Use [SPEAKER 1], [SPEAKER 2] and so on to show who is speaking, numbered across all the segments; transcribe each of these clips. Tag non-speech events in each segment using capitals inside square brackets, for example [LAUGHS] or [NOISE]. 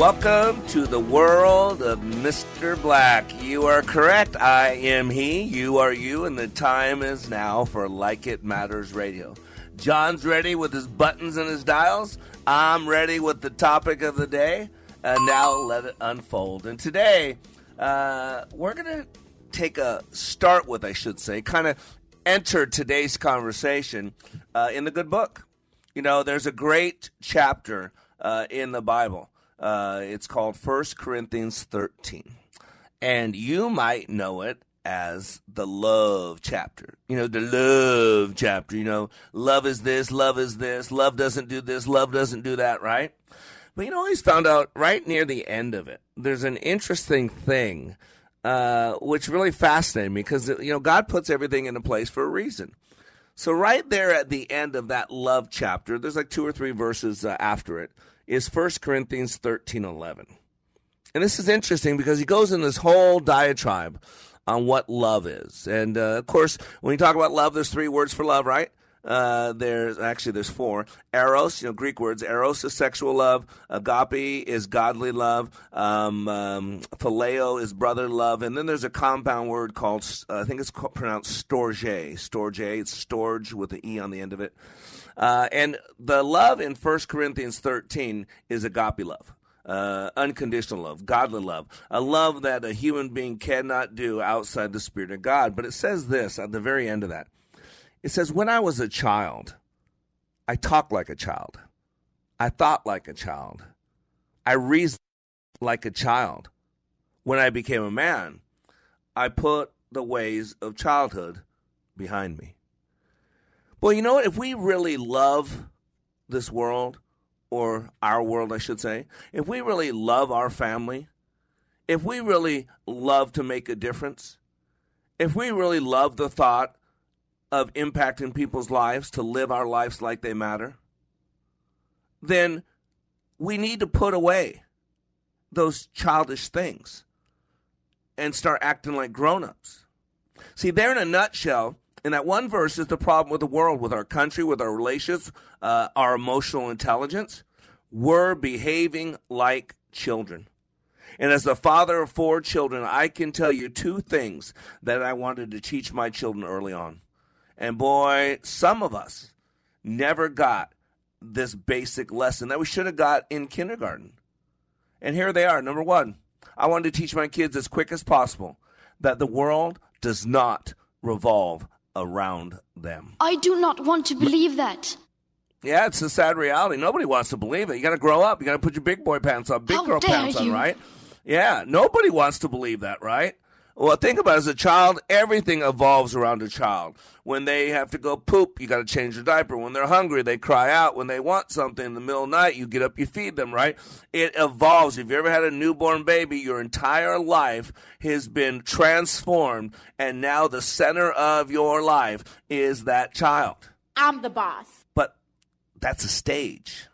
[SPEAKER 1] Welcome to the world of Mr. Black. You are correct. I am he, you are you, and the time is now for Like It Matters Radio. John's ready with his buttons and his dials. I'm ready with the topic of the day. And now let it unfold. And today, uh, we're going to take a start with, I should say, kind of enter today's conversation uh, in the good book. You know, there's a great chapter uh, in the Bible. Uh, it's called First Corinthians 13. And you might know it as the love chapter. You know, the love chapter. You know, love is this, love is this, love doesn't do this, love doesn't do that, right? But you know, he's found out right near the end of it, there's an interesting thing, uh, which really fascinated me because, you know, God puts everything into place for a reason. So, right there at the end of that love chapter, there's like two or three verses uh, after it, is 1 Corinthians 13 11. And this is interesting because he goes in this whole diatribe on what love is. And uh, of course, when you talk about love, there's three words for love, right? Uh, there's actually there's four. Eros, you know, Greek words. Eros is sexual love. Agape is godly love. Um, um, phileo is brother love. And then there's a compound word called uh, I think it's called, pronounced storge. Storge. It's storge with the e on the end of it. Uh, and the love in 1 Corinthians 13 is agape love. Uh, unconditional love, godly love, a love that a human being cannot do outside the Spirit of God. But it says this at the very end of that it says, When I was a child, I talked like a child, I thought like a child, I reasoned like a child. When I became a man, I put the ways of childhood behind me. Well, you know what? If we really love this world, or our world, I should say, if we really love our family, if we really love to make a difference, if we really love the thought of impacting people's lives to live our lives like they matter, then we need to put away those childish things and start acting like grown ups. See, there in a nutshell, in that one verse is the problem with the world, with our country, with our relations, uh, our emotional intelligence. We're behaving like children. And as the father of four children, I can tell you two things that I wanted to teach my children early on. And boy, some of us never got this basic lesson that we should have got in kindergarten. And here they are. Number one, I wanted to teach my kids as quick as possible that the world does not revolve around them.
[SPEAKER 2] I do not want to believe that.
[SPEAKER 1] Yeah, it's a sad reality. Nobody wants to believe it. You got to grow up. You got to put your big boy pants on, big
[SPEAKER 2] How
[SPEAKER 1] girl
[SPEAKER 2] dare
[SPEAKER 1] pants on, right? Yeah, nobody wants to believe that, right? Well, think about it. As a child, everything evolves around a child. When they have to go poop, you got to change their diaper. When they're hungry, they cry out. When they want something in the middle of the night, you get up, you feed them, right? It evolves. If you ever had a newborn baby, your entire life has been transformed, and now the center of your life is that child.
[SPEAKER 3] I'm the boss.
[SPEAKER 1] But that's a stage.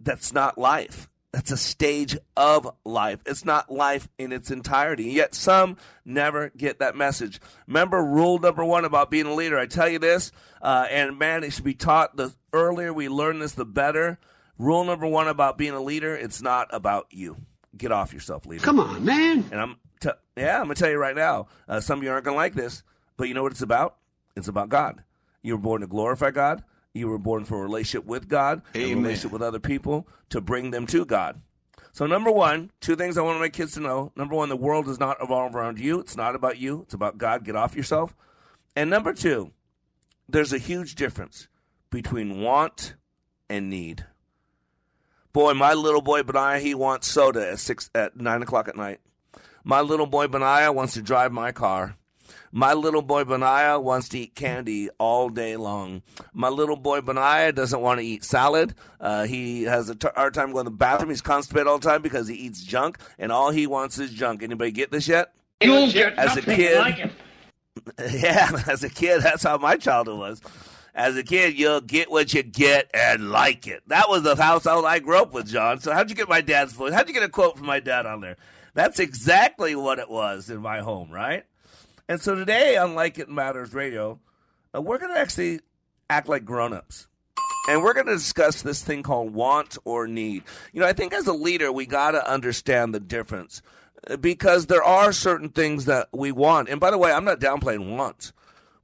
[SPEAKER 1] That's not life. That's a stage of life. It's not life in its entirety. Yet some never get that message. Remember rule number one about being a leader. I tell you this, uh, and man, it should be taught. The earlier we learn this, the better. Rule number one about being a leader: it's not about you. Get off yourself, leader.
[SPEAKER 4] Come on, man.
[SPEAKER 1] And I'm, t- yeah, I'm gonna tell you right now. Uh, some of you aren't gonna like this, but you know what it's about? It's about God. You were born to glorify God. You were born for a relationship with God, a relationship with other people, to bring them to God. So, number one, two things I want my kids to know. Number one, the world does not revolve around you. It's not about you, it's about God. Get off yourself. And number two, there's a huge difference between want and need. Boy, my little boy Benaiah, he wants soda at six at nine o'clock at night. My little boy Benaiah wants to drive my car. My little boy Benaiah wants to eat candy all day long. My little boy Benaiah doesn't want to eat salad. Uh, he has a t- hard time going to the bathroom. He's constipated all the time because he eats junk, and all he wants is junk. Anybody get this yet?
[SPEAKER 5] You'll get
[SPEAKER 1] As a kid-
[SPEAKER 5] like [LAUGHS]
[SPEAKER 1] yeah, as a kid, that's how my childhood was. As a kid, you'll get what you get and like it. That was the household I grew up with, John. So how'd you get my dad's voice? How'd you get a quote from my dad on there? That's exactly what it was in my home, right? And so today on Like It Matters Radio, uh, we're going to actually act like grown-ups. And we're going to discuss this thing called want or need. You know, I think as a leader, we got to understand the difference uh, because there are certain things that we want. And by the way, I'm not downplaying wants.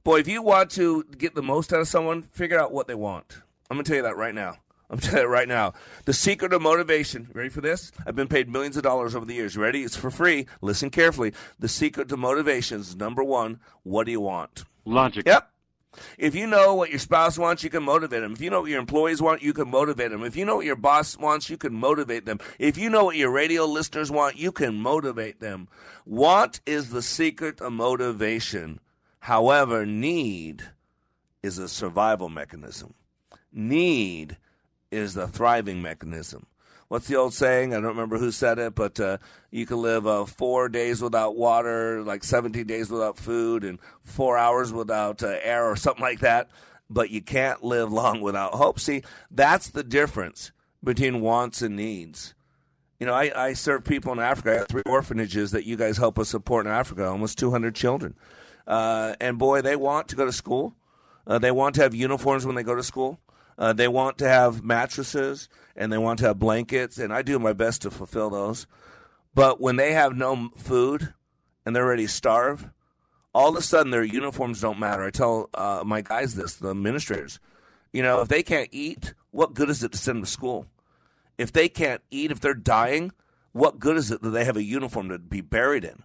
[SPEAKER 1] Boy, if you want to get the most out of someone, figure out what they want. I'm going to tell you that right now. I'm [LAUGHS] telling you right now. The secret of motivation. Ready for this? I've been paid millions of dollars over the years. Ready? It's for free. Listen carefully. The secret to motivation is number one. What do you want?
[SPEAKER 6] Logic.
[SPEAKER 1] Yep. If you know what your spouse wants, you can motivate them. If you know what your employees want, you can motivate them. If you know what your boss wants, you can motivate them. If you know what your radio listeners want, you can motivate them. Want is the secret of motivation. However, need is a survival mechanism. Need is the thriving mechanism. What's the old saying? I don't remember who said it, but uh, you can live uh, four days without water, like 17 days without food, and four hours without uh, air, or something like that. But you can't live long without hope. See, that's the difference between wants and needs. You know, I, I serve people in Africa. I have three orphanages that you guys help us support in Africa, almost 200 children. Uh, and boy, they want to go to school. Uh, they want to have uniforms when they go to school. Uh, they want to have mattresses and they want to have blankets, and I do my best to fulfill those. But when they have no food and they're ready to starve, all of a sudden their uniforms don't matter. I tell uh, my guys this, the administrators. You know, if they can't eat, what good is it to send them to school? If they can't eat, if they're dying, what good is it that they have a uniform to be buried in?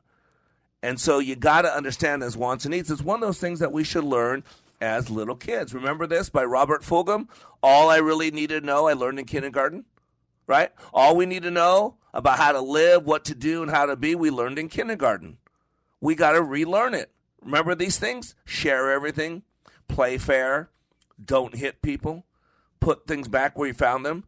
[SPEAKER 1] And so you got to understand as wants and needs. It's one of those things that we should learn as little kids. Remember this by Robert Fulghum? All I really needed to know, I learned in kindergarten, right? All we need to know about how to live, what to do, and how to be, we learned in kindergarten. We got to relearn it. Remember these things? Share everything, play fair, don't hit people, put things back where you found them.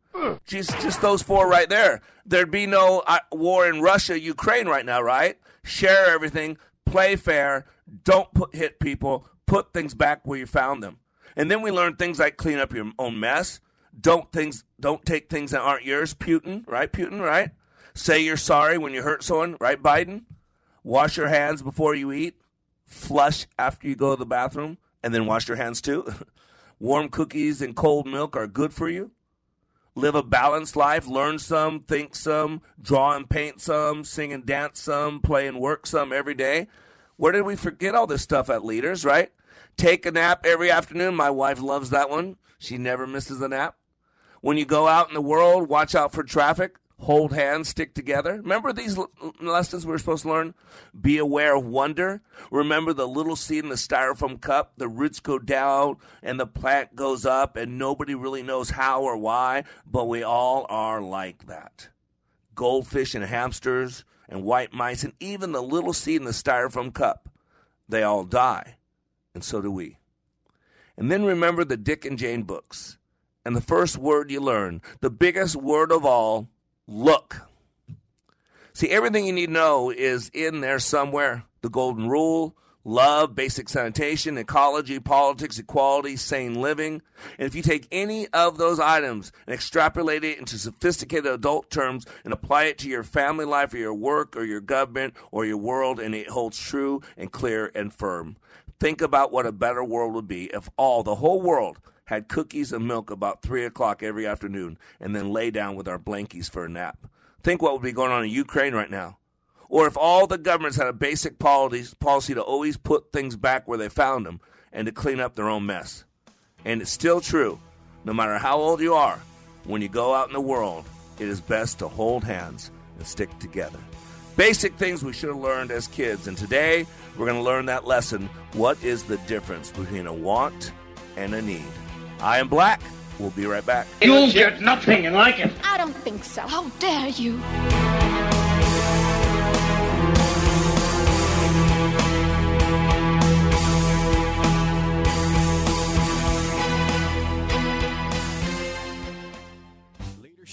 [SPEAKER 1] Just, just those four right there. There'd be no uh, war in Russia, Ukraine right now, right? Share everything, play fair, don't put, hit people, put things back where you found them. And then we learn things like clean up your own mess. Don't things don't take things that aren't yours. Putin, right? Putin, right? Say you're sorry when you hurt someone, right? Biden. Wash your hands before you eat. Flush after you go to the bathroom, and then wash your hands too. [LAUGHS] Warm cookies and cold milk are good for you. Live a balanced life. Learn some, think some, draw and paint some, sing and dance some, play and work some every day. Where did we forget all this stuff at Leaders, right? Take a nap every afternoon. My wife loves that one. She never misses a nap. When you go out in the world, watch out for traffic. Hold hands, stick together. Remember these lessons we were supposed to learn? Be aware of wonder. Remember the little seed in the styrofoam cup. The roots go down and the plant goes up, and nobody really knows how or why, but we all are like that. Goldfish and hamsters and white mice, and even the little seed in the styrofoam cup, they all die, and so do we. And then remember the Dick and Jane books. And the first word you learn, the biggest word of all, look. See, everything you need to know is in there somewhere. The golden rule, love, basic sanitation, ecology, politics, equality, sane living. And if you take any of those items and extrapolate it into sophisticated adult terms and apply it to your family life or your work or your government or your world, and it holds true and clear and firm. Think about what a better world would be if all, the whole world, had cookies and milk about 3 o'clock every afternoon and then lay down with our blankies for a nap. Think what would be going on in Ukraine right now. Or if all the governments had a basic policy, policy to always put things back where they found them and to clean up their own mess. And it's still true, no matter how old you are, when you go out in the world, it is best to hold hands and stick together. Basic things we should have learned as kids, and today we're going to learn that lesson. What is the difference between a want and a need? I am Black. We'll be right back.
[SPEAKER 7] You'll get nothing and like it.
[SPEAKER 2] I don't think so. How dare you?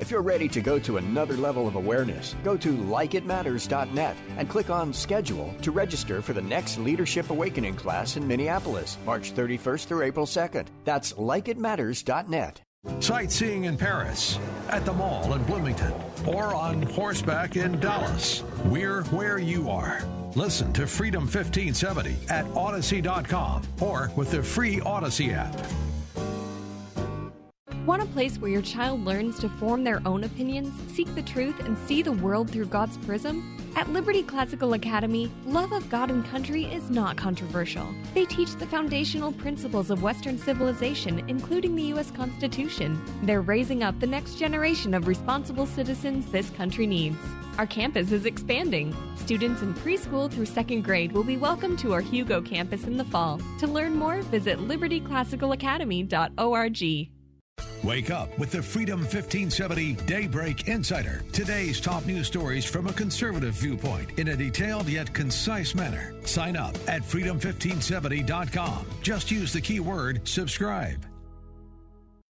[SPEAKER 8] If you're ready to go to another level of awareness, go to likeitmatters.net and click on Schedule to register for the next Leadership Awakening class in Minneapolis, March 31st through April 2nd. That's likeitmatters.net.
[SPEAKER 9] Sightseeing in Paris, at the mall in Bloomington, or on horseback in Dallas. We're where you are. Listen to Freedom 1570 at Odyssey.com or with the free Odyssey app.
[SPEAKER 10] Want a place where your child learns to form their own opinions, seek the truth, and see the world through God's prism? At Liberty Classical Academy, love of God and country is not controversial. They teach the foundational principles of Western civilization, including the U.S. Constitution. They're raising up the next generation of responsible citizens this country needs. Our campus is expanding. Students in preschool through second grade will be welcome to our Hugo campus in the fall. To learn more, visit libertyclassicalacademy.org.
[SPEAKER 9] Wake up with the Freedom 1570 Daybreak Insider. Today's top news stories from a conservative viewpoint in a detailed yet concise manner. Sign up at freedom1570.com. Just use the keyword subscribe.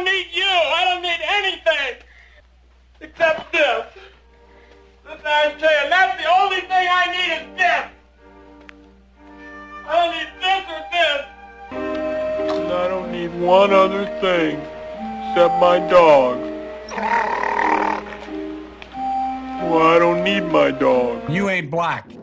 [SPEAKER 5] don't need you. I don't need anything except this. This I'm saying. That's the only thing I need is this. I don't need this or this. And I don't need one other thing except my dog. Well, I don't need my dog.
[SPEAKER 7] You ain't black. [LAUGHS]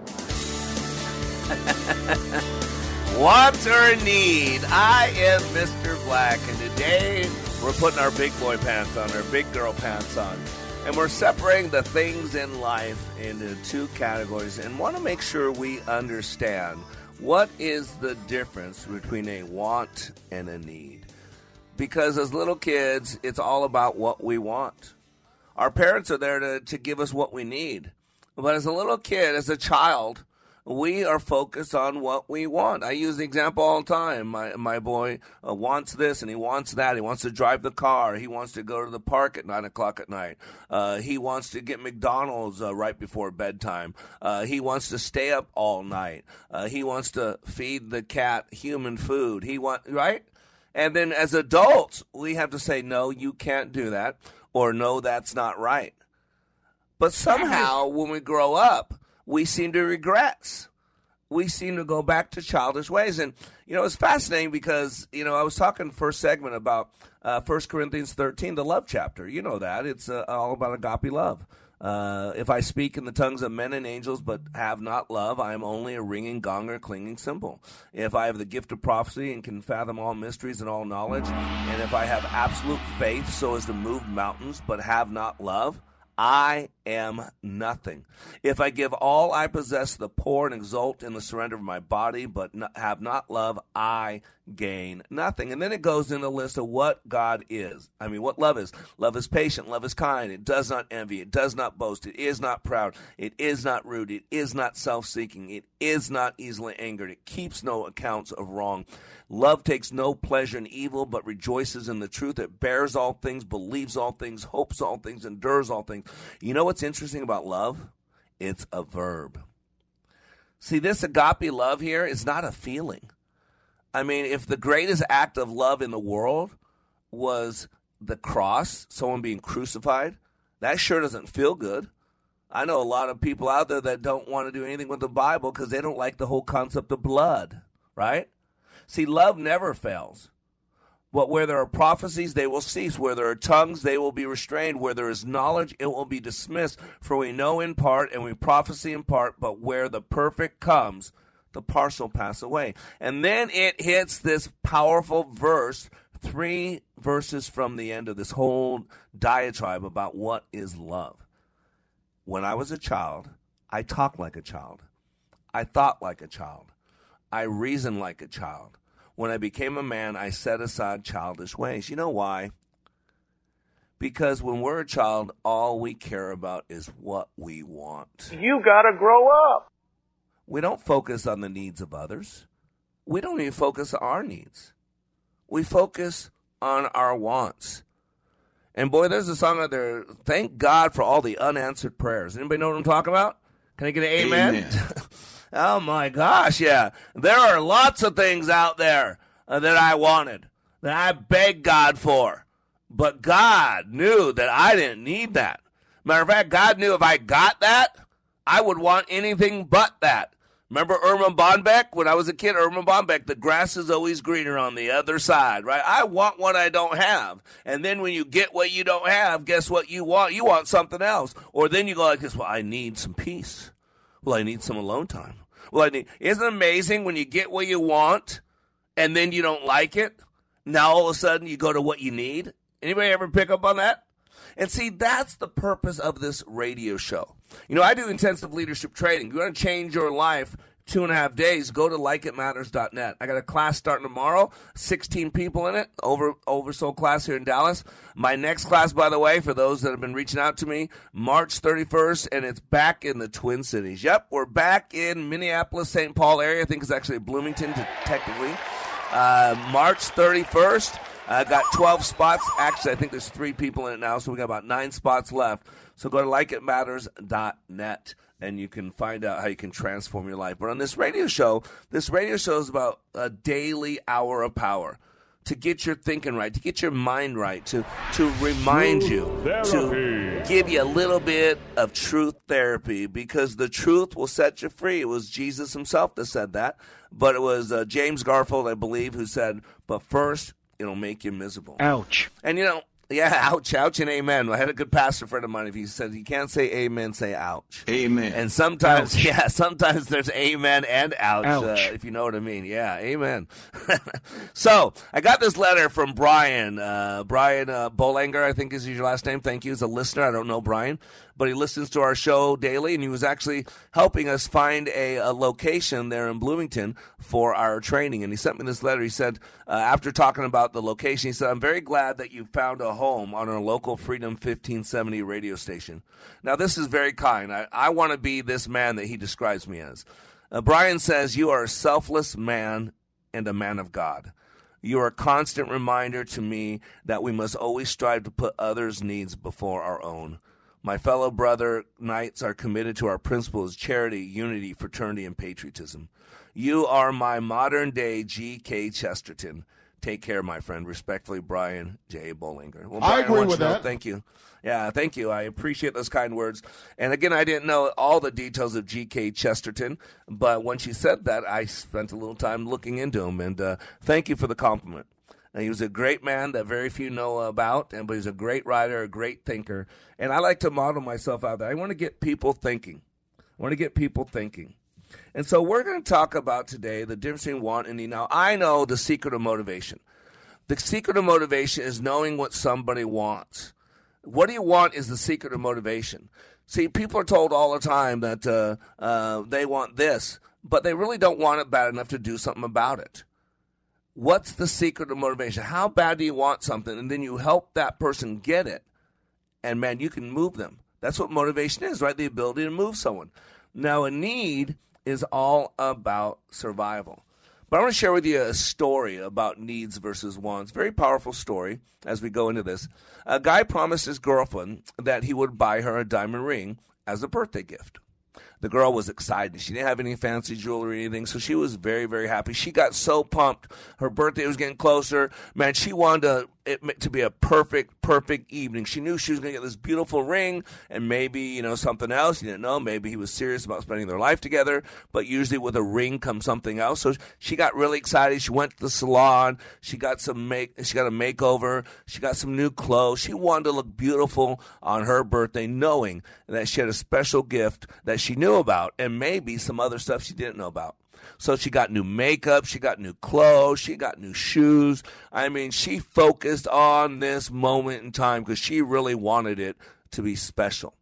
[SPEAKER 1] Want or need? I am Mr. Black, and today we're putting our big boy pants on, our big girl pants on, and we're separating the things in life into two categories and want to make sure we understand what is the difference between a want and a need. Because as little kids, it's all about what we want. Our parents are there to, to give us what we need. But as a little kid, as a child, we are focused on what we want. I use the example all the time. My my boy uh, wants this and he wants that. He wants to drive the car. He wants to go to the park at nine o'clock at night. Uh, he wants to get McDonald's uh, right before bedtime. Uh, he wants to stay up all night. Uh, he wants to feed the cat human food. He want right. And then as adults, we have to say, no, you can't do that, or no, that's not right. But somehow, when we grow up, we seem to regress. we seem to go back to childish ways. And, you know, it's fascinating because, you know, I was talking first segment about uh, 1 Corinthians 13, the love chapter. You know that. It's uh, all about agape love. Uh, if I speak in the tongues of men and angels but have not love, I am only a ringing gong or clinging cymbal. If I have the gift of prophecy and can fathom all mysteries and all knowledge, and if I have absolute faith so as to move mountains but have not love, I am nothing. If I give all I possess to the poor and exult in the surrender of my body, but have not love, I gain nothing. And then it goes in a list of what God is. I mean, what love is. Love is patient. Love is kind. It does not envy. It does not boast. It is not proud. It is not rude. It is not self seeking. It is not easily angered. It keeps no accounts of wrong. Love takes no pleasure in evil, but rejoices in the truth. It bears all things, believes all things, hopes all things, endures all things. You know what's interesting about love? It's a verb. See, this agape love here is not a feeling. I mean, if the greatest act of love in the world was the cross, someone being crucified, that sure doesn't feel good. I know a lot of people out there that don't want to do anything with the Bible because they don't like the whole concept of blood, right? See, love never fails. But where there are prophecies, they will cease. Where there are tongues, they will be restrained. Where there is knowledge, it will be dismissed. For we know in part and we prophesy in part, but where the perfect comes, the partial pass away. And then it hits this powerful verse, three verses from the end of this whole diatribe about what is love. When I was a child, I talked like a child. I thought like a child. I reasoned like a child. When I became a man, I set aside childish ways. You know why? Because when we're a child, all we care about is what we want.
[SPEAKER 5] You gotta grow up.
[SPEAKER 1] We don't focus on the needs of others. We don't even focus on our needs. We focus on our wants. And boy, there's a song out there. Thank God for all the unanswered prayers. Anybody know what I'm talking about? Can I get an amen? amen. [LAUGHS] Oh my gosh, yeah. There are lots of things out there uh, that I wanted, that I begged God for. But God knew that I didn't need that. Matter of fact, God knew if I got that, I would want anything but that. Remember Erma Bombeck? When I was a kid, Erma Bombeck, the grass is always greener on the other side, right? I want what I don't have. And then when you get what you don't have, guess what you want? You want something else. Or then you go like this, well, I need some peace. Well, I need some alone time. Well, I need, isn't it amazing when you get what you want and then you don't like it? Now all of a sudden you go to what you need. Anybody ever pick up on that? And see, that's the purpose of this radio show. You know, I do intensive leadership training. You want to change your life two and a half days, go to likeitmatters.net. I got a class starting tomorrow, 16 people in it, over oversold class here in Dallas. My next class, by the way, for those that have been reaching out to me, March 31st, and it's back in the Twin Cities. Yep, we're back in Minneapolis, St. Paul area. I think it's actually Bloomington, technically. Uh, March 31st. I uh, got 12 spots. Actually, I think there's three people in it now, so we got about nine spots left. So go to likeitmatters.net and you can find out how you can transform your life. But on this radio show, this radio show is about a daily hour of power to get your thinking right, to get your mind right, to to remind you, to give you a little bit of truth therapy because the truth will set you free. It was Jesus himself that said that, but it was uh, James Garfield, I believe, who said, "But first, it'll make you miserable."
[SPEAKER 11] Ouch.
[SPEAKER 1] And you know, yeah, [LAUGHS] ouch, ouch, and amen. I had a good pastor friend of mine. If he said you can't say amen, say ouch.
[SPEAKER 11] Amen.
[SPEAKER 1] And sometimes, ouch. [LAUGHS] yeah, sometimes there's amen and ouch,
[SPEAKER 11] ouch.
[SPEAKER 1] Uh, if you know what I mean. Yeah, amen. [LAUGHS] so I got this letter from Brian. Uh, Brian uh, Bolanger, I think is your last name. Thank you. He's a listener. I don't know Brian, but he listens to our show daily, and he was actually helping us find a, a location there in Bloomington for our training. And he sent me this letter. He said, uh, after talking about the location, he said, I'm very glad that you found a home on our local Freedom 1570 radio station. Now, this is very kind. I, I want to be this man that he describes me as. Uh, Brian says, You are a selfless man and a man of God. You are a constant reminder to me that we must always strive to put others' needs before our own. My fellow brother knights are committed to our principles charity, unity, fraternity, and patriotism. You are my modern day G.K. Chesterton. Take care, my friend. Respectfully, Brian J. Bollinger. Well,
[SPEAKER 6] I agree with
[SPEAKER 1] to know,
[SPEAKER 6] that.
[SPEAKER 1] Thank you. Yeah, thank you. I appreciate those kind words. And again, I didn't know all the details of G.K. Chesterton, but when she said that, I spent a little time looking into him. And uh, thank you for the compliment. And he was a great man that very few know about, and but he's a great writer, a great thinker. And I like to model myself out there. I want to get people thinking. I want to get people thinking. And so we're going to talk about today the difference between want and need. Now, I know the secret of motivation. The secret of motivation is knowing what somebody wants. What do you want is the secret of motivation. See, people are told all the time that uh, uh, they want this, but they really don't want it bad enough to do something about it. What's the secret of motivation? How bad do you want something? And then you help that person get it. And man, you can move them. That's what motivation is, right? The ability to move someone. Now, a need is all about survival. But I want to share with you a story about needs versus wants. Very powerful story as we go into this. A guy promised his girlfriend that he would buy her a diamond ring as a birthday gift. The girl was excited. She didn't have any fancy jewelry or anything, so she was very, very happy. She got so pumped. Her birthday was getting closer. Man, she wanted to, it to be a perfect, perfect evening. She knew she was going to get this beautiful ring and maybe, you know, something else. You didn't know. Maybe he was serious about spending their life together, but usually with a ring comes something else. So she got really excited. She went to the salon. She got some make, she got a makeover. She got some new clothes. She wanted to look beautiful on her birthday, knowing that she had a special gift that she knew about and maybe some other stuff she didn't know about. So she got new makeup, she got new clothes, she got new shoes. I mean, she focused on this moment in time because she really wanted it to be special.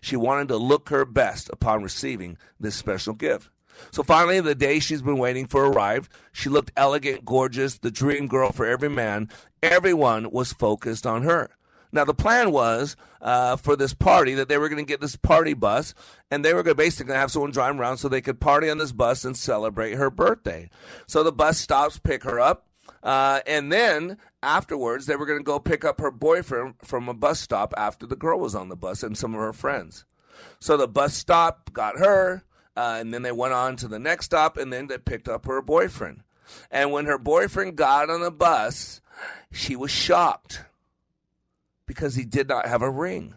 [SPEAKER 1] She wanted to look her best upon receiving this special gift. So finally, the day she's been waiting for arrived. She looked elegant, gorgeous, the dream girl for every man. Everyone was focused on her. Now, the plan was uh, for this party that they were going to get this party bus, and they were going to basically have someone drive around so they could party on this bus and celebrate her birthday. So the bus stops, pick her up, uh, and then afterwards, they were going to go pick up her boyfriend from a bus stop after the girl was on the bus and some of her friends. So the bus stop got her, uh, and then they went on to the next stop, and then they picked up her boyfriend. And when her boyfriend got on the bus, she was shocked because he did not have a ring.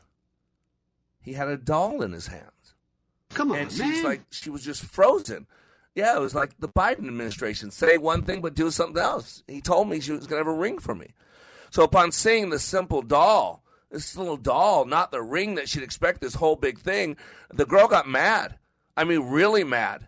[SPEAKER 1] He had a doll in his hands.
[SPEAKER 11] Come on,
[SPEAKER 1] and she's
[SPEAKER 11] man.
[SPEAKER 1] like, she was just frozen. Yeah, it was like the Biden administration say one thing but do something else. He told me she was going to have a ring for me. So upon seeing the simple doll, this little doll, not the ring that she'd expect, this whole big thing, the girl got mad. I mean, really mad.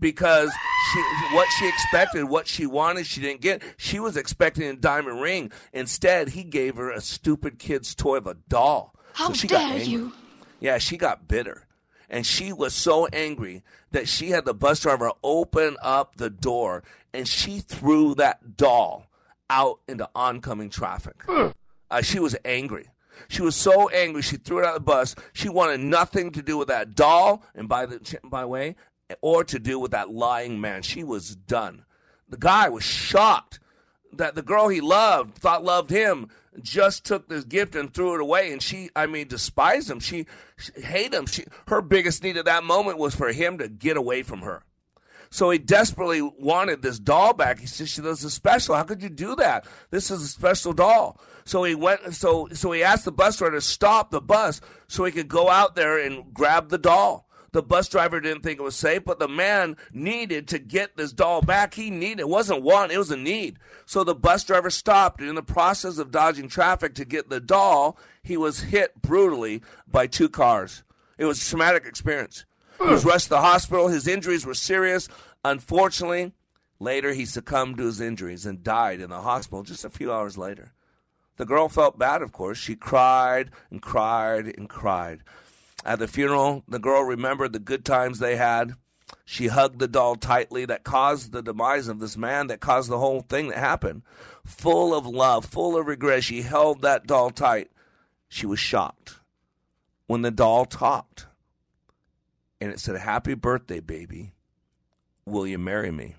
[SPEAKER 1] Because she, what she expected, what she wanted, she didn't get. She was expecting a diamond ring. Instead, he gave her a stupid kid's toy of a doll.
[SPEAKER 2] How
[SPEAKER 1] so she got
[SPEAKER 2] dare
[SPEAKER 1] angry.
[SPEAKER 2] you?
[SPEAKER 1] Yeah, she got bitter. And she was so angry that she had the bus driver open up the door and she threw that doll out into oncoming traffic. Uh, she was angry. She was so angry she threw it out of the bus. She wanted nothing to do with that doll, and by the by way, or to do with that lying man. She was done. The guy was shocked that the girl he loved, thought loved him, just took this gift and threw it away. And she, I mean, despised him. She, she hated him. She, her biggest need at that moment was for him to get away from her. So he desperately wanted this doll back. He said, "She this is special. How could you do that? This is a special doll." So he went. So so he asked the bus driver to stop the bus so he could go out there and grab the doll. The bus driver didn't think it was safe, but the man needed to get this doll back. He needed it wasn't want, it was a need. So the bus driver stopped, and in the process of dodging traffic to get the doll, he was hit brutally by two cars. It was a traumatic experience. He was rushed to the hospital. His injuries were serious. Unfortunately, later he succumbed to his injuries and died in the hospital just a few hours later. The girl felt bad, of course. She cried and cried and cried. At the funeral, the girl remembered the good times they had. She hugged the doll tightly that caused the demise of this man, that caused the whole thing that happened. Full of love, full of regret, she held that doll tight. She was shocked when the doll talked. And it said, Happy birthday, baby. Will you marry me?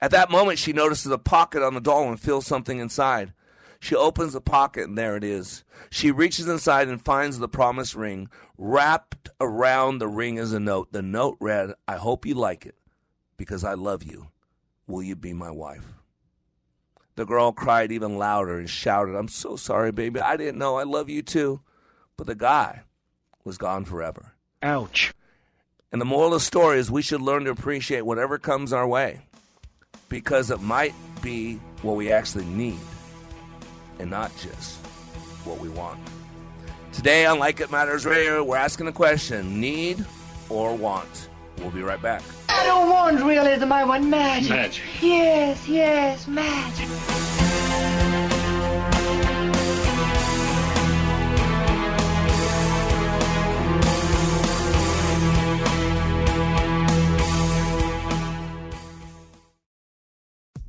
[SPEAKER 1] At that moment, she notices a pocket on the doll and feels something inside. She opens the pocket and there it is. She reaches inside and finds the promised ring. Wrapped around the ring is a note. The note read, I hope you like it because I love you. Will you be my wife? The girl cried even louder and shouted, I'm so sorry, baby. I didn't know. I love you too. But the guy was gone forever.
[SPEAKER 4] Ouch.
[SPEAKER 1] And the moral of the story is we should learn to appreciate whatever comes our way because it might be what we actually need and not just what we want. Today on Like It Matters Radio, we're asking the question need or want? We'll be right back.
[SPEAKER 11] I don't want realism, I want magic.
[SPEAKER 1] Magic.
[SPEAKER 11] Yes, yes, magic.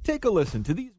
[SPEAKER 12] Take a listen to these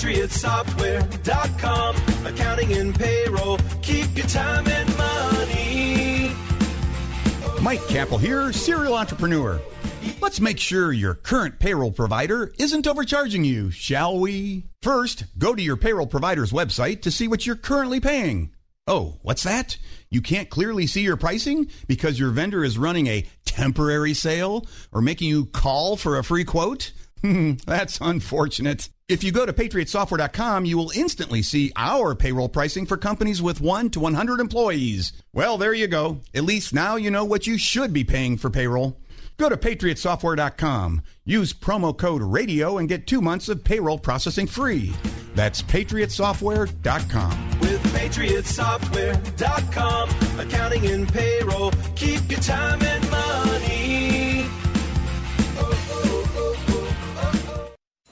[SPEAKER 7] PatriotSoftware.com, accounting and payroll, keep your time and money.
[SPEAKER 13] Mike Kappel here, serial entrepreneur. Let's make sure your current payroll provider isn't overcharging you, shall we? First, go to your payroll provider's website to see what you're currently paying. Oh, what's that? You can't clearly see your pricing because your vendor is running a temporary sale or making you call for a free quote? [LAUGHS] That's unfortunate. If you go to patriotsoftware.com, you will instantly see our payroll pricing for companies with 1 to 100 employees. Well, there you go. At least now you know what you should be paying for payroll. Go to patriotsoftware.com, use promo code RADIO, and get two months of payroll processing free. That's patriotsoftware.com.
[SPEAKER 7] With PatriotSoftware.com, accounting and payroll, keep your time and money.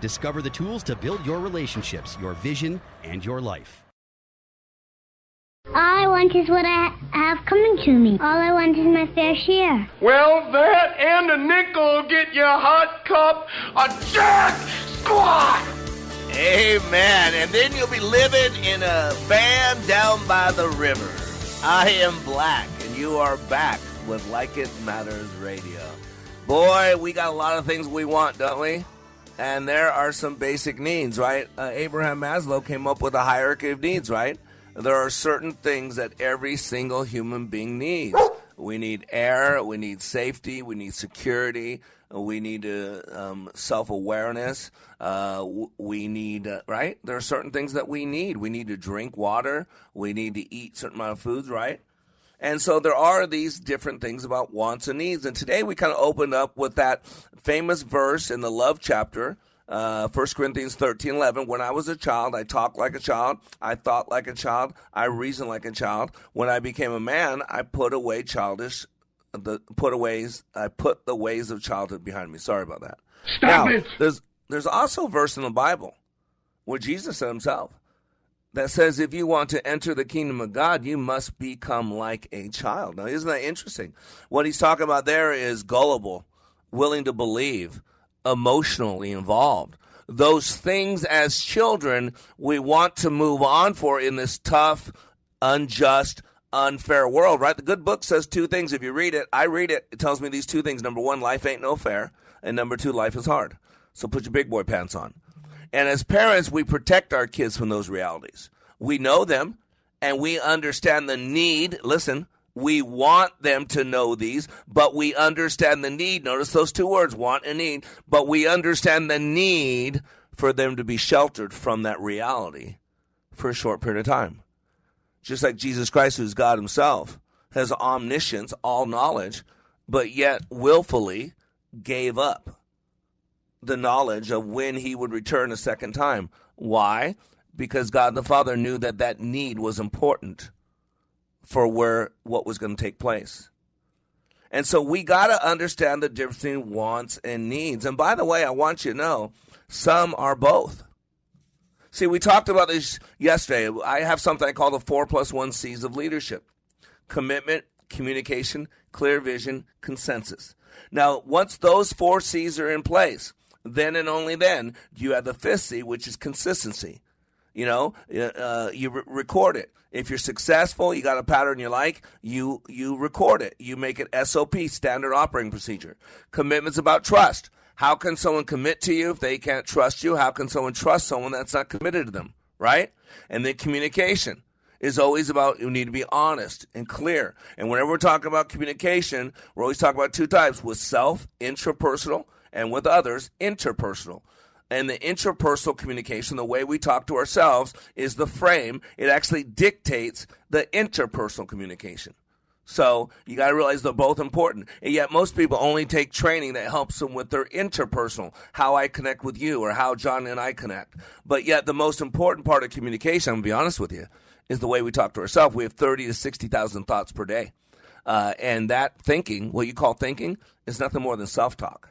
[SPEAKER 14] Discover the tools to build your relationships, your vision, and your life.
[SPEAKER 15] All I want is what I have coming to me. All I want is my fair share.
[SPEAKER 5] Well, that and a nickel will get you a hot cup of Jack Squat.
[SPEAKER 1] Amen. And then you'll be living in a van down by the river. I am Black, and you are back with Like It Matters Radio. Boy, we got a lot of things we want, don't we? And there are some basic needs, right? Uh, Abraham Maslow came up with a hierarchy of needs, right? There are certain things that every single human being needs. We need air, we need safety, we need security, we need uh, um, self awareness, uh, we need, uh, right? There are certain things that we need. We need to drink water, we need to eat certain amount of foods, right? And so there are these different things about wants and needs. And today we kind of opened up with that famous verse in the love chapter, uh, 1 Corinthians 13 11. When I was a child, I talked like a child, I thought like a child, I reasoned like a child. When I became a man, I put away childish. The put aways I put the ways of childhood behind me. Sorry about that.
[SPEAKER 6] Stop
[SPEAKER 1] now,
[SPEAKER 6] it.
[SPEAKER 1] There's there's also a verse in the Bible where Jesus said himself that says if you want to enter the kingdom of God, you must become like a child. Now, isn't that interesting? What he's talking about there is gullible, willing to believe, emotionally involved. Those things as children we want to move on for in this tough, unjust, unfair world, right? The good book says two things. If you read it, I read it, it tells me these two things. Number one, life ain't no fair. And number two, life is hard. So put your big boy pants on. And as parents, we protect our kids from those realities. We know them and we understand the need. Listen, we want them to know these, but we understand the need. Notice those two words, want and need, but we understand the need for them to be sheltered from that reality for a short period of time. Just like Jesus Christ, who's God Himself, has omniscience, all knowledge, but yet willfully gave up the knowledge of when He would return a second time. Why? Because God the Father knew that that need was important for where what was going to take place. And so we got to understand the difference between wants and needs. And by the way, I want you to know some are both. See, we talked about this yesterday. I have something I call the four plus one C's of leadership commitment, communication, clear vision, consensus. Now, once those four C's are in place, then and only then do you have the fifth C, which is consistency. You know, uh, you re- record it. If you're successful, you got a pattern you like, you you record it. You make it SOP, standard operating procedure. Commitment's about trust. How can someone commit to you if they can't trust you? How can someone trust someone that's not committed to them, right? And then communication is always about you need to be honest and clear. And whenever we're talking about communication, we're always talking about two types with self, intrapersonal, and with others, interpersonal. And the interpersonal communication, the way we talk to ourselves, is the frame. It actually dictates the interpersonal communication. So you got to realize they're both important. And yet most people only take training that helps them with their interpersonal, how I connect with you or how John and I connect. But yet the most important part of communication, I'm going to be honest with you, is the way we talk to ourselves. We have 30 to 60,000 thoughts per day. Uh, and that thinking, what you call thinking, is nothing more than self-talk.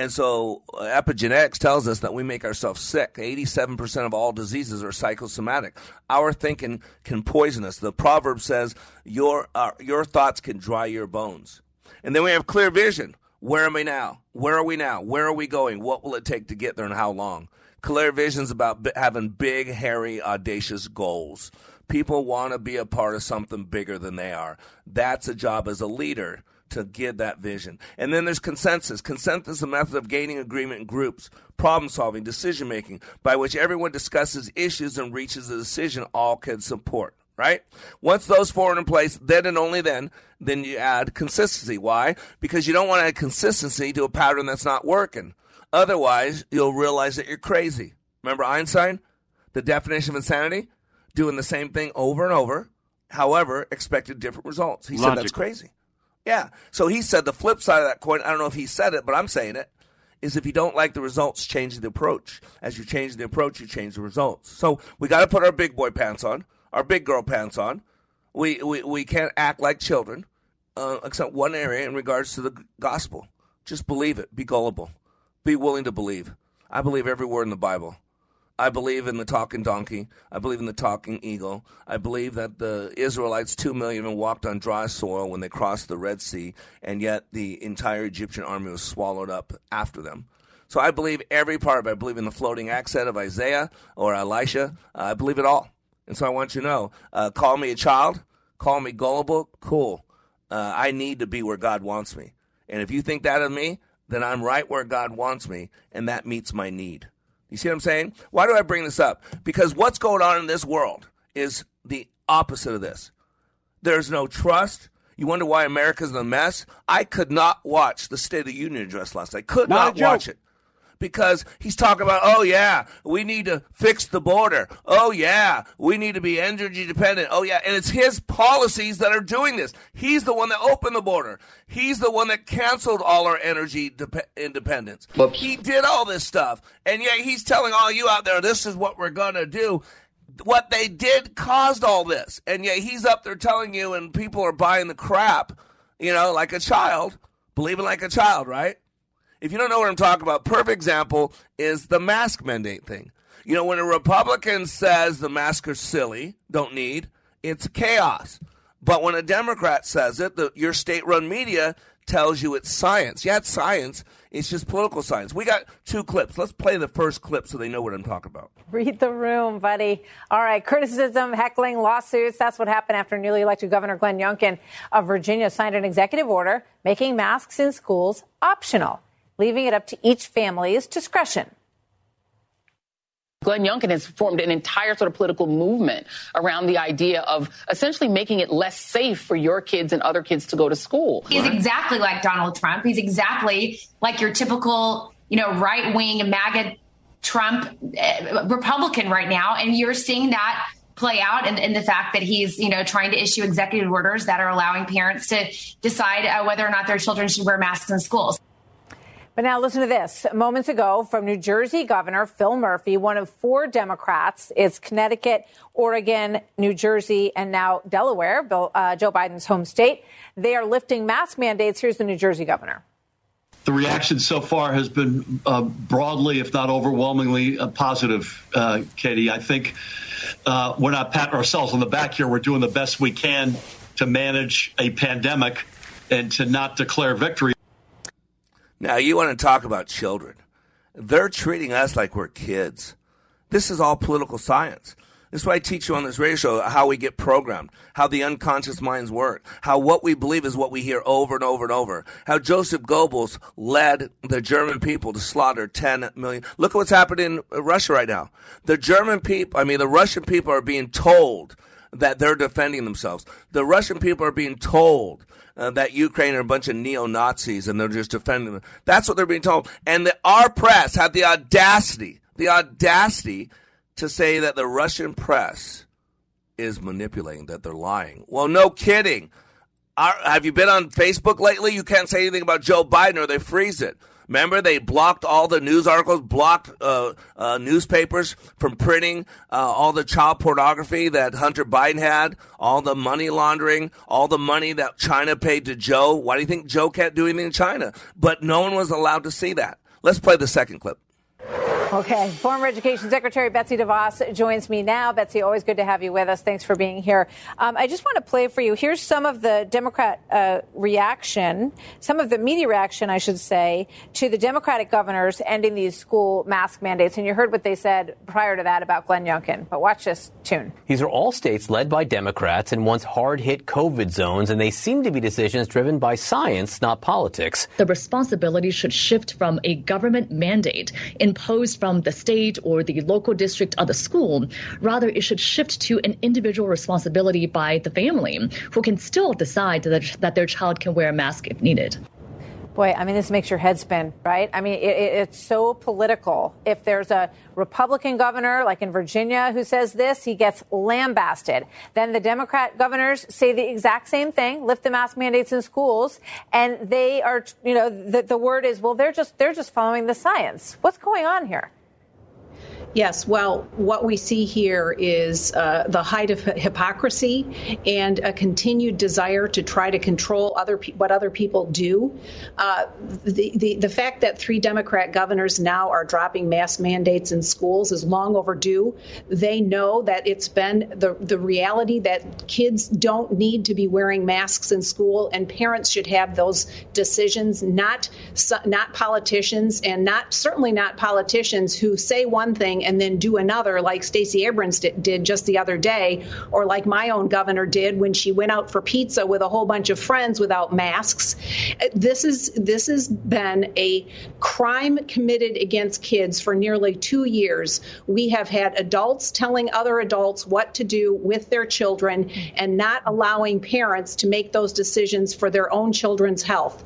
[SPEAKER 1] And so uh, epigenetics tells us that we make ourselves sick. 87% of all diseases are psychosomatic. Our thinking can poison us. The proverb says, your, uh, your thoughts can dry your bones. And then we have clear vision. Where am I now? Where are we now? Where are we going? What will it take to get there and how long? Clear vision is about having big, hairy, audacious goals. People want to be a part of something bigger than they are. That's a job as a leader to get that vision. And then there's consensus. Consensus is a method of gaining agreement in groups, problem solving, decision making, by which everyone discusses issues and reaches a decision all can support. Right? Once those four are in place, then and only then, then you add consistency. Why? Because you don't want to add consistency to a pattern that's not working. Otherwise, you'll realize that you're crazy. Remember Einstein? The definition of insanity? Doing the same thing over and over, however, expected different results. He said that's crazy. Yeah. So he said the flip side of that coin, I don't know if he said it, but I'm saying it, is if you don't like the results, change the approach. As you change the approach, you change the results. So we got to put our big boy pants on, our big girl pants on. We, we, we can't act like children, uh, except one area in regards to the gospel. Just believe it. Be gullible. Be willing to believe. I believe every word in the Bible. I believe in the talking donkey. I believe in the talking eagle. I believe that the Israelites, two million, walked on dry soil when they crossed the Red Sea, and yet the entire Egyptian army was swallowed up after them. So I believe every part. I believe in the floating accent of Isaiah or Elisha. Uh, I believe it all. And so I want you to know uh, call me a child, call me gullible, cool. Uh, I need to be where God wants me. And if you think that of me, then I'm right where God wants me, and that meets my need. You see what I'm saying? Why do I bring this up? Because what's going on in this world is the opposite of this. There's no trust. You wonder why America's in a mess? I could not watch the State of the Union address last night. Could not, not watch it because he's talking about, oh yeah, we need to fix the border. Oh yeah, we need to be energy dependent. Oh yeah, and it's his policies that are doing this. He's the one that opened the border. He's the one that canceled all our energy de- independence. Whoops. He did all this stuff, and yet he's telling all you out there, this is what we're gonna do. What they did caused all this, and yet he's up there telling you, and people are buying the crap, you know, like a child, believing like a child, right? If you don't know what I'm talking about, perfect example is the mask mandate thing. You know, when a Republican says the masks are silly, don't need, it's chaos. But when a Democrat says it, the, your state run media tells you it's science. Yeah, it's science. It's just political science. We got two clips. Let's play the first clip so they know what I'm talking about.
[SPEAKER 16] Read the room, buddy. All right, criticism, heckling, lawsuits. That's what happened after newly elected Governor Glenn Youngkin of Virginia signed an executive order making masks in schools optional, leaving it up to each family's discretion.
[SPEAKER 17] Glenn Youngkin has formed an entire sort of political movement around the idea of essentially making it less safe for your kids and other kids to go to school.
[SPEAKER 18] He's exactly like Donald Trump. He's exactly like your typical, you know, right wing MAGA Trump uh, Republican right now. And you're seeing that play out in, in, the fact that he's, you know, trying to issue executive orders that are allowing parents to decide uh, whether or not their children should wear masks in schools.
[SPEAKER 16] But now listen to this. Moments ago from New Jersey Governor Phil Murphy, one of four Democrats, is Connecticut, Oregon, New Jersey, and now Delaware, Bill, uh, Joe Biden's home state. They are lifting mask mandates. Here's the New Jersey governor.
[SPEAKER 19] The reaction so far has been uh, broadly, if not overwhelmingly, uh, positive, uh, Katie. I think uh, we're not patting ourselves on the back here. We're doing the best we can to manage a pandemic and to not declare victory.
[SPEAKER 1] Now, you want to talk about children. They're treating us like we're kids. This is all political science. This is why I teach you on this radio show how we get programmed, how the unconscious minds work, how what we believe is what we hear over and over and over, how Joseph Goebbels led the German people to slaughter 10 million. Look at what's happening in Russia right now. The German people, I mean, the Russian people are being told that they're defending themselves. The Russian people are being told uh, that Ukraine are a bunch of neo Nazis and they're just defending them. That's what they're being told. And the, our press had the audacity, the audacity to say that the Russian press is manipulating, that they're lying. Well, no kidding. Have you been on Facebook lately? You can't say anything about Joe Biden or they freeze it. Remember, they blocked all the news articles, blocked uh, uh, newspapers from printing uh, all the child pornography that Hunter Biden had, all the money laundering, all the money that China paid to Joe. Why do you think Joe can't do anything in China? But no one was allowed to see that. Let's play the second clip.
[SPEAKER 16] Okay. Former Education Secretary Betsy DeVos joins me now. Betsy, always good to have you with us. Thanks for being here. Um, I just want to play for you. Here's some of the Democrat uh, reaction, some of the media reaction, I should say, to the Democratic governors ending these school mask mandates. And you heard what they said prior to that about Glenn Youngkin. But watch this tune.
[SPEAKER 20] These are all states led by Democrats in once hard hit COVID zones, and they seem to be decisions driven by science, not politics.
[SPEAKER 21] The responsibility should shift from a government mandate imposed from the state or the local district of the school. Rather, it should shift to an individual responsibility by the family who can still decide that, that their child can wear a mask if needed.
[SPEAKER 16] Boy, I mean, this makes your head spin, right? I mean, it, it's so political. If there's a Republican governor, like in Virginia, who says this, he gets lambasted. Then the Democrat governors say the exact same thing, lift the mask mandates in schools, and they are, you know, the, the word is, well, they're just they're just following the science. What's going on here?
[SPEAKER 22] Yes, well, what we see here is uh, the height of hypocrisy and a continued desire to try to control other pe- what other people do. Uh, the, the the fact that three Democrat governors now are dropping mask mandates in schools is long overdue. They know that it's been the the reality that kids don't need to be wearing masks in school, and parents should have those decisions, not not politicians, and not certainly not politicians who say one thing and then do another, like Stacey Abrams did just the other day, or like my own governor did when she went out for pizza with a whole bunch of friends without masks. Uh, this is this has been a crime committed against kids for nearly two years. We have had adults telling other adults what to do with their children and not allowing parents to make those decisions for their own children's health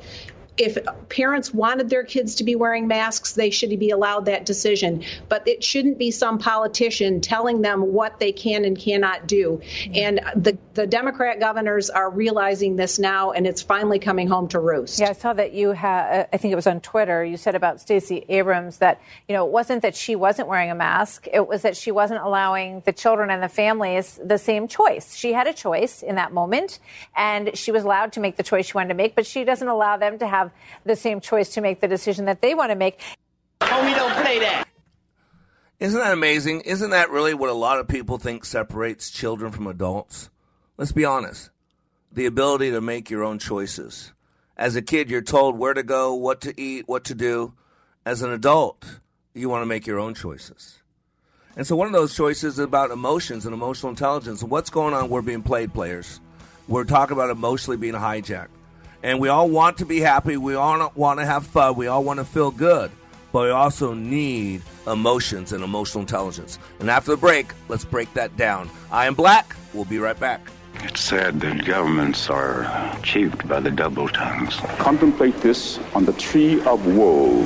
[SPEAKER 22] if parents wanted their kids to be wearing masks, they should be allowed that decision. But it shouldn't be some politician telling them what they can and cannot do. And the, the Democrat governors are realizing this now, and it's finally coming home to roost.
[SPEAKER 16] Yeah, I saw that you had, uh, I think it was on Twitter, you said about Stacey Abrams that, you know, it wasn't that she wasn't wearing a mask, it was that she wasn't allowing the children and the families the same choice. She had a choice in that moment, and she was allowed to make the choice she wanted to make, but she doesn't allow them to have have the same choice to make the decision that they want to make.
[SPEAKER 1] Homie, don't play that. Isn't that amazing? Isn't that really what a lot of people think separates children from adults? Let's be honest. The ability to make your own choices. As a kid, you're told where to go, what to eat, what to do. As an adult, you want to make your own choices. And so one of those choices is about emotions and emotional intelligence. And what's going on? We're being played players. We're talking about emotionally being hijacked. And we all want to be happy. We all want to have fun. We all want to feel good. But we also need emotions and emotional intelligence. And after the break, let's break that down. I am Black. We'll be right back.
[SPEAKER 23] It's sad that governments are achieved by the double tongues.
[SPEAKER 24] Contemplate this on the tree of woe.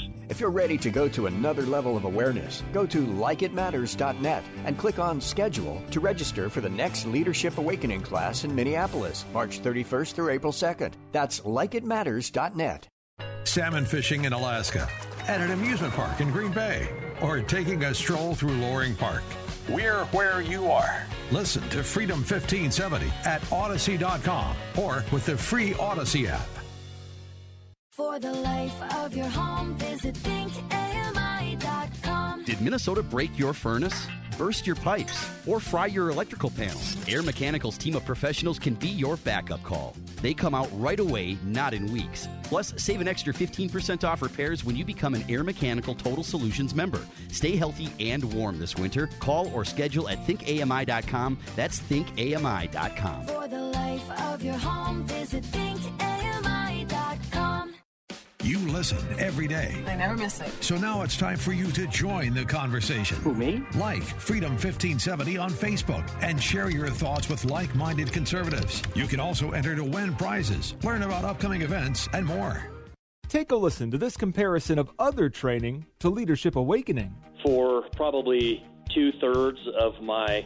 [SPEAKER 8] If you're ready to go to another level of awareness, go to likeitmatters.net and click on Schedule to register for the next Leadership Awakening class in Minneapolis, March 31st through April 2nd. That's likeitmatters.net.
[SPEAKER 9] Salmon fishing in Alaska, at an amusement park in Green Bay, or taking a stroll through Loring Park.
[SPEAKER 25] We're where you are.
[SPEAKER 9] Listen to Freedom 1570 at Odyssey.com or with the free Odyssey app.
[SPEAKER 26] For the life of your home, visit thinkami.com.
[SPEAKER 14] Did Minnesota break your furnace? Burst your pipes or fry your electrical panels? Air Mechanical's team of professionals can be your backup call. They come out right away, not in weeks. Plus, save an extra 15% off repairs when you become an Air Mechanical Total Solutions member. Stay healthy and warm this winter. Call or schedule at thinkami.com. That's thinkami.com.
[SPEAKER 26] For the life of your home, visit thinkami.com.
[SPEAKER 9] You listen every day.
[SPEAKER 27] I never miss it.
[SPEAKER 9] So now it's time for you to join the conversation.
[SPEAKER 27] Who, me?
[SPEAKER 9] Like Freedom 1570 on Facebook and share your thoughts with like minded conservatives. You can also enter to win prizes, learn about upcoming events, and more.
[SPEAKER 12] Take a listen to this comparison of other training to Leadership Awakening.
[SPEAKER 28] For probably two thirds of my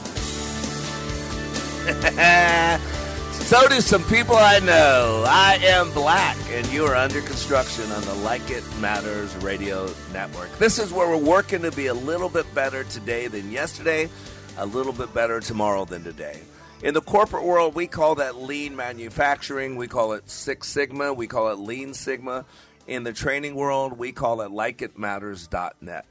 [SPEAKER 29] [LAUGHS]
[SPEAKER 1] so do some people I know. I am black, and you are under construction on the Like It Matters radio network. This is where we're working to be a little bit better today than yesterday, a little bit better tomorrow than today. In the corporate world, we call that lean manufacturing. We call it Six Sigma. We call it Lean Sigma. In the training world, we call it likeitmatters.net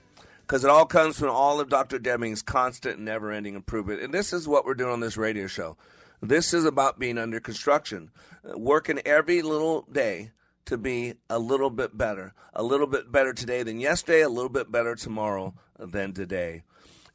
[SPEAKER 1] because it all comes from all of Dr. Deming's constant never ending improvement. And this is what we're doing on this radio show. This is about being under construction, uh, working every little day to be a little bit better, a little bit better today than yesterday, a little bit better tomorrow than today.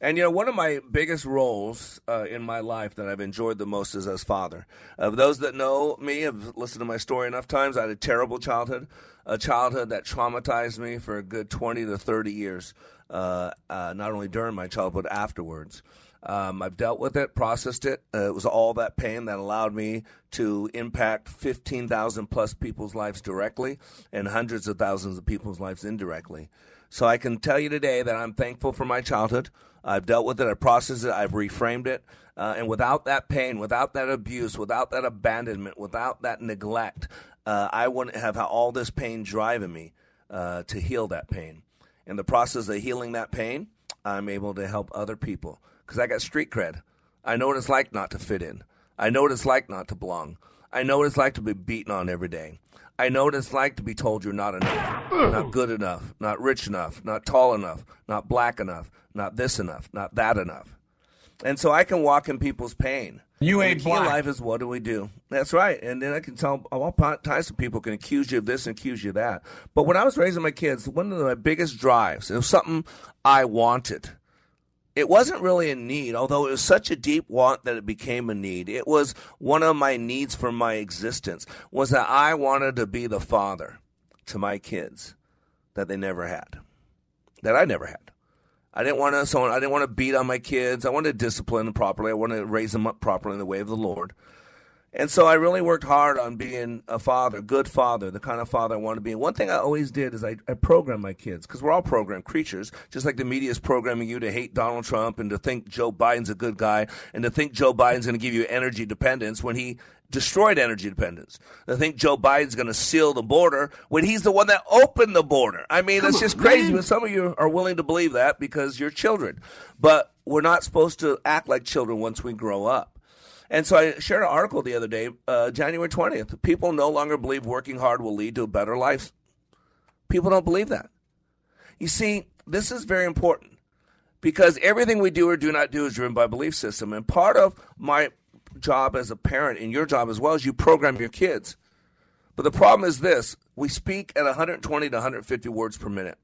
[SPEAKER 1] And you know, one of my biggest roles uh, in my life that I've enjoyed the most is as father. Of uh, those that know me, have listened to my story enough times. I had a terrible childhood, a childhood that traumatized me for a good twenty to thirty years. Uh, uh, not only during my childhood, afterwards. Um, I've dealt with it, processed it. Uh, it was all that pain that allowed me to impact 15,000 plus people's lives directly and hundreds of thousands of people's lives indirectly. So I can tell you today that I'm thankful for my childhood. I've dealt with it, I've processed it, I've reframed it. Uh, and without that pain, without that abuse, without that abandonment, without that neglect, uh, I wouldn't have all this pain driving me uh, to heal that pain. In the process of healing that pain, I'm able to help other people because I got street cred. I know what it's like not to fit in. I know what it's like not to belong. I know what it's like to be beaten on every day. I know what it's like to be told you're not enough, not good enough, not rich enough, not tall enough, not black enough, not this enough, not that enough. And so I can walk in people's pain.
[SPEAKER 25] You ain't
[SPEAKER 1] the key in
[SPEAKER 25] black.
[SPEAKER 1] life is what do we do? That's right. And then I can tell all types of people can accuse you of this and accuse you of that. But when I was raising my kids, one of my biggest drives, it was something I wanted. It wasn't really a need, although it was such a deep want that it became a need. It was one of my needs for my existence was that I wanted to be the father to my kids that they never had. That I never had. I didn't want to. So I didn't want to beat on my kids. I wanted to discipline them properly. I wanted to raise them up properly in the way of the Lord. And so I really worked hard on being a father, good father, the kind of father I wanted to be. One thing I always did is I, I programmed my kids because we're all programmed creatures, just like the media is programming you to hate Donald Trump and to think Joe Biden's a good guy and to think Joe Biden's going to give you energy dependence when he destroyed energy dependence. To think Joe Biden's going to seal the border when he's the one that opened the border. I mean,
[SPEAKER 25] Come
[SPEAKER 1] it's just
[SPEAKER 25] on,
[SPEAKER 1] crazy.
[SPEAKER 25] man.
[SPEAKER 1] But some of you are willing to believe that because you're children. But we're not supposed to act like children once we grow up. And so I shared an article the other day, uh, January 20th. People no longer believe working hard will lead to a better life. People don't believe that. You see, this is very important because everything we do or do not do is driven by belief system. And part of my job as a parent and your job as well is you program your kids. But the problem is this we speak at 120 to 150 words per minute.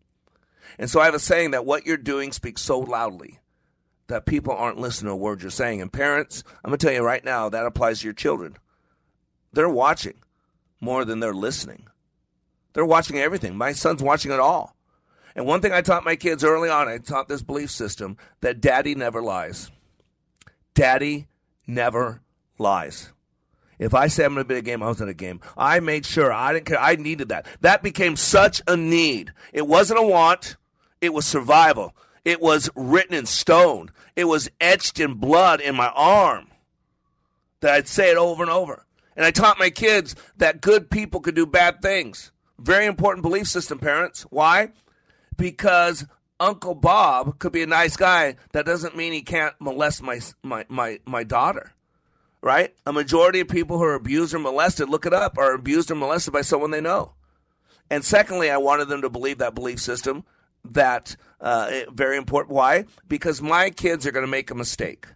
[SPEAKER 1] And so I have a saying that what you're doing speaks so loudly that people aren't listening to words you're saying. And parents, I'm going to tell you right now, that applies to your children. They're watching more than they're listening. They're watching everything. My son's watching it all. And one thing I taught my kids early on, I taught this belief system that daddy never lies. Daddy never lies. If I say I'm going to be a game, I was in a game. I made sure. I didn't care. I needed that. That became such a need. It wasn't a want. It was survival. It was written in stone. It was etched in blood in my arm that I'd say it over and over. And I taught my kids that good people could do bad things. Very important belief system, parents. Why? Because Uncle Bob could be a nice guy. That doesn't mean he can't molest my my my, my daughter. Right? A majority of people who are abused or molested, look it up, are abused or molested by someone they know. And secondly, I wanted them to believe that belief system that uh, very important. Why? Because my kids are going to make a mistake.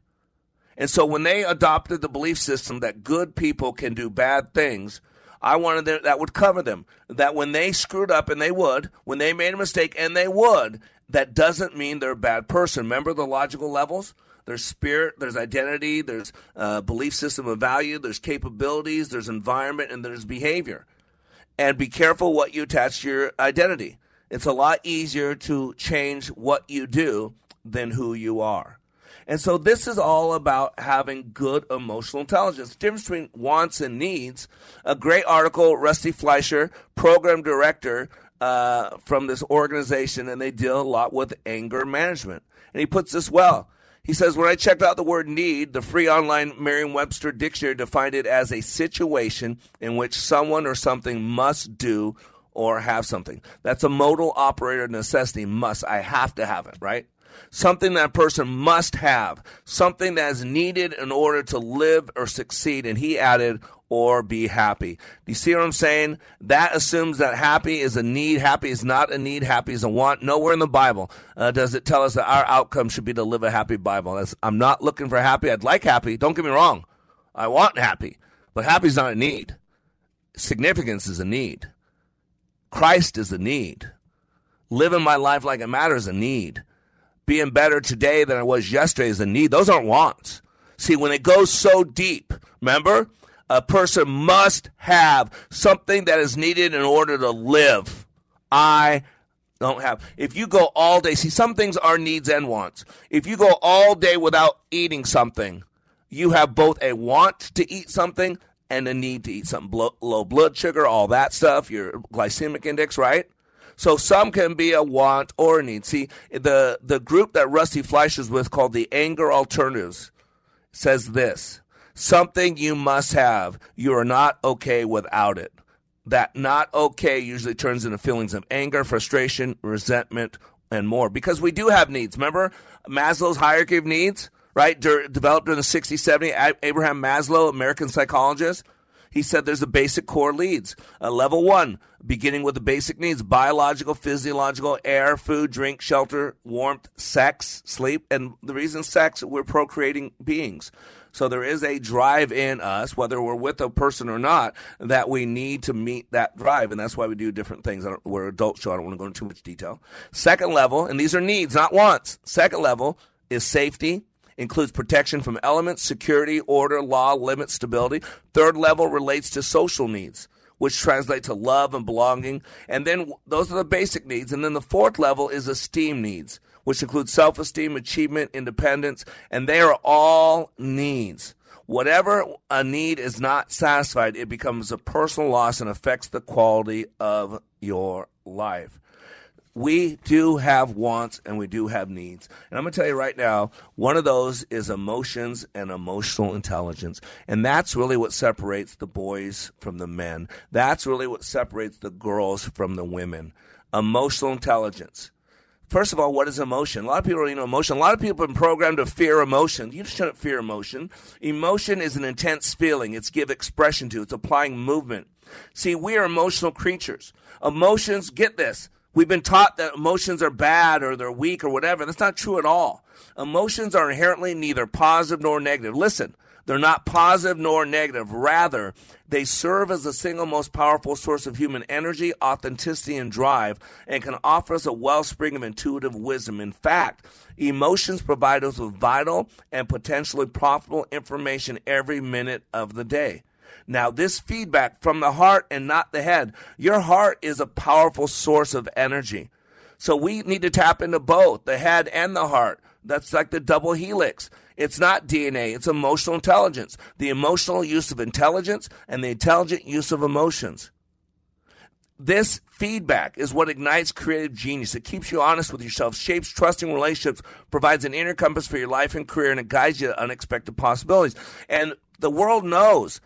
[SPEAKER 1] And so when they adopted the belief system that good people can do bad things, I wanted them, that would cover them. That when they screwed up, and they would, when they made a mistake, and they would, that doesn't mean they're a bad person. Remember the logical levels? There's spirit, there's identity, there's uh, belief system of value, there's capabilities, there's environment, and there's behavior. And be careful what you attach to your identity. It's a lot easier to change what you do than who you are. And so this is all about having good emotional intelligence. The difference between wants and needs. A great article, Rusty Fleischer, program director uh, from this organization, and they deal a lot with anger management. And he puts this well. He says, when I checked out the word need, the free online Merriam Webster dictionary defined it as a situation in which someone or something must do or have something. That's a modal operator necessity, must. I have to have it, right? Something that person must have, something that is needed in order to live or succeed. And he added, or be happy. Do you see what I'm saying? That assumes that happy is a need. Happy is not a need. Happy is a want. Nowhere in the Bible uh, does it tell us that our outcome should be to live a happy Bible. That's, I'm not looking for happy. I'd like happy. Don't get me wrong. I want happy, but happy is not a need. Significance is a need. Christ is a need. Living my life like it matters is a need. Being better today than I was yesterday is a need. Those aren't wants. See, when it goes so deep, remember, a person must have something that is needed in order to live. I don't have. If you go all day, see, some things are needs and wants. If you go all day without eating something, you have both a want to eat something and a need to eat something. Low blood sugar, all that stuff, your glycemic index, right? So some can be a want or a need. See, the, the group that Rusty Fleischer's with called the Anger Alternatives says this something you must have. You are not okay without it. That not okay usually turns into feelings of anger, frustration, resentment, and more. Because we do have needs. Remember Maslow's hierarchy of needs, right? Dur- developed in the 60s, 70s. Abraham Maslow, American psychologist, he said there's a basic core needs. Uh, level one, beginning with the basic needs biological, physiological, air, food, drink, shelter, warmth, sex, sleep. And the reason sex, we're procreating beings. So there is a drive in us, whether we're with a person or not, that we need to meet that drive. And that's why we do different things. we're adults, so I don't want to go into too much detail. Second level, and these are needs, not wants. Second level is safety, includes protection from elements, security, order, law, limit, stability. Third level relates to social needs, which translate to love and belonging. And then those are the basic needs. And then the fourth level is esteem needs, which includes self esteem, achievement, independence, and they are all needs. Whatever a need is not satisfied, it becomes a personal loss and affects the quality of your life we do have wants and we do have needs. And I'm going to tell you right now, one of those is emotions and emotional intelligence. And that's really what separates the boys from the men. That's really what separates the girls from the women. Emotional intelligence. First of all, what is emotion? A lot of people don't know emotion. A lot of people have been programmed to fear emotion. You shouldn't fear emotion. Emotion is an intense feeling. It's give expression to. It's applying movement. See, we are emotional creatures. Emotions, get this, We've been taught that emotions are bad or they're weak or whatever. That's not true at all. Emotions are inherently neither positive nor negative. Listen, they're not positive nor negative. Rather, they serve as the single most powerful source of human energy, authenticity, and drive, and can offer us a wellspring of intuitive wisdom. In fact, emotions provide us with vital and potentially profitable information every minute of the day. Now, this feedback from the heart and not the head, your heart is a powerful source of energy. So we need to tap into both the head and the heart. That's like the double helix. It's not DNA, it's emotional intelligence. The emotional use of intelligence and the intelligent use of emotions. This feedback is what ignites creative genius. It keeps you honest with yourself, shapes trusting relationships, provides an inner compass for your life and career, and it guides you to unexpected possibilities. And the world knows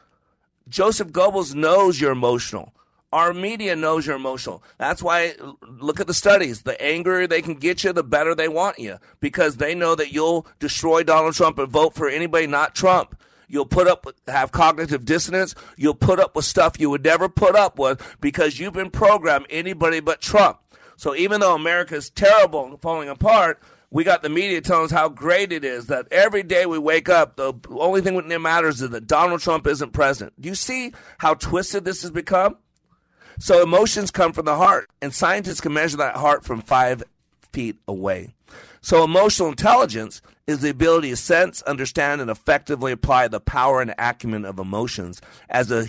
[SPEAKER 1] Joseph Goebbels knows you're emotional. Our media knows you're emotional. That's why, look at the studies. The angrier they can get you, the better they want you because they know that you'll destroy Donald Trump and vote for anybody not Trump. You'll put up, have cognitive dissonance. You'll put up with stuff you would never put up with because you've been programmed anybody but Trump. So even though America is terrible and falling apart, we got the media telling us how great it is that every day we wake up, the only thing that matters is that Donald Trump isn't president. Do you see how twisted this has become? So emotions come from the heart, and scientists can measure that heart from five feet away. So emotional intelligence is the ability to sense, understand, and effectively apply the power and acumen of emotions as a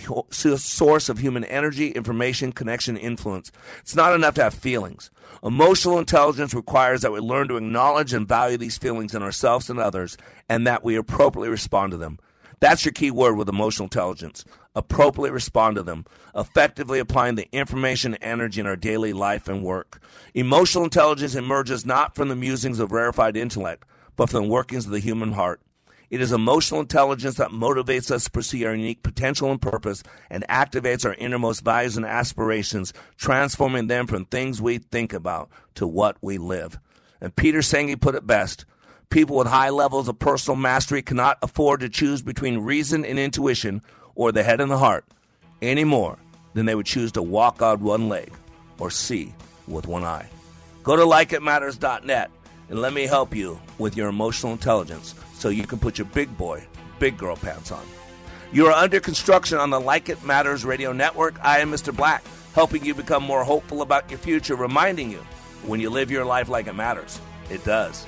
[SPEAKER 1] source of human energy, information, connection, influence. It's not enough to have feelings. Emotional intelligence requires that we learn to acknowledge and value these feelings in ourselves and others, and that we appropriately respond to them. That's your key word with emotional intelligence. Appropriately respond to them, effectively applying the information and energy in our daily life and work. Emotional intelligence emerges not from the musings of rarefied intellect, but from the workings of the human heart. It is emotional intelligence that motivates us to pursue our unique potential and purpose and activates our innermost values and aspirations, transforming them from things we think about to what we live. And Peter Senge put it best people with high levels of personal mastery cannot afford to choose between reason and intuition or the head and the heart any more than they would choose to walk on one leg or see with one eye. Go to likeitmatters.net and let me help you with your emotional intelligence so you can put your big boy, big girl pants on. You are under construction on the Like It Matters radio network. I am Mr. Black, helping you become more hopeful about your future, reminding you when you live your life like it matters, it does.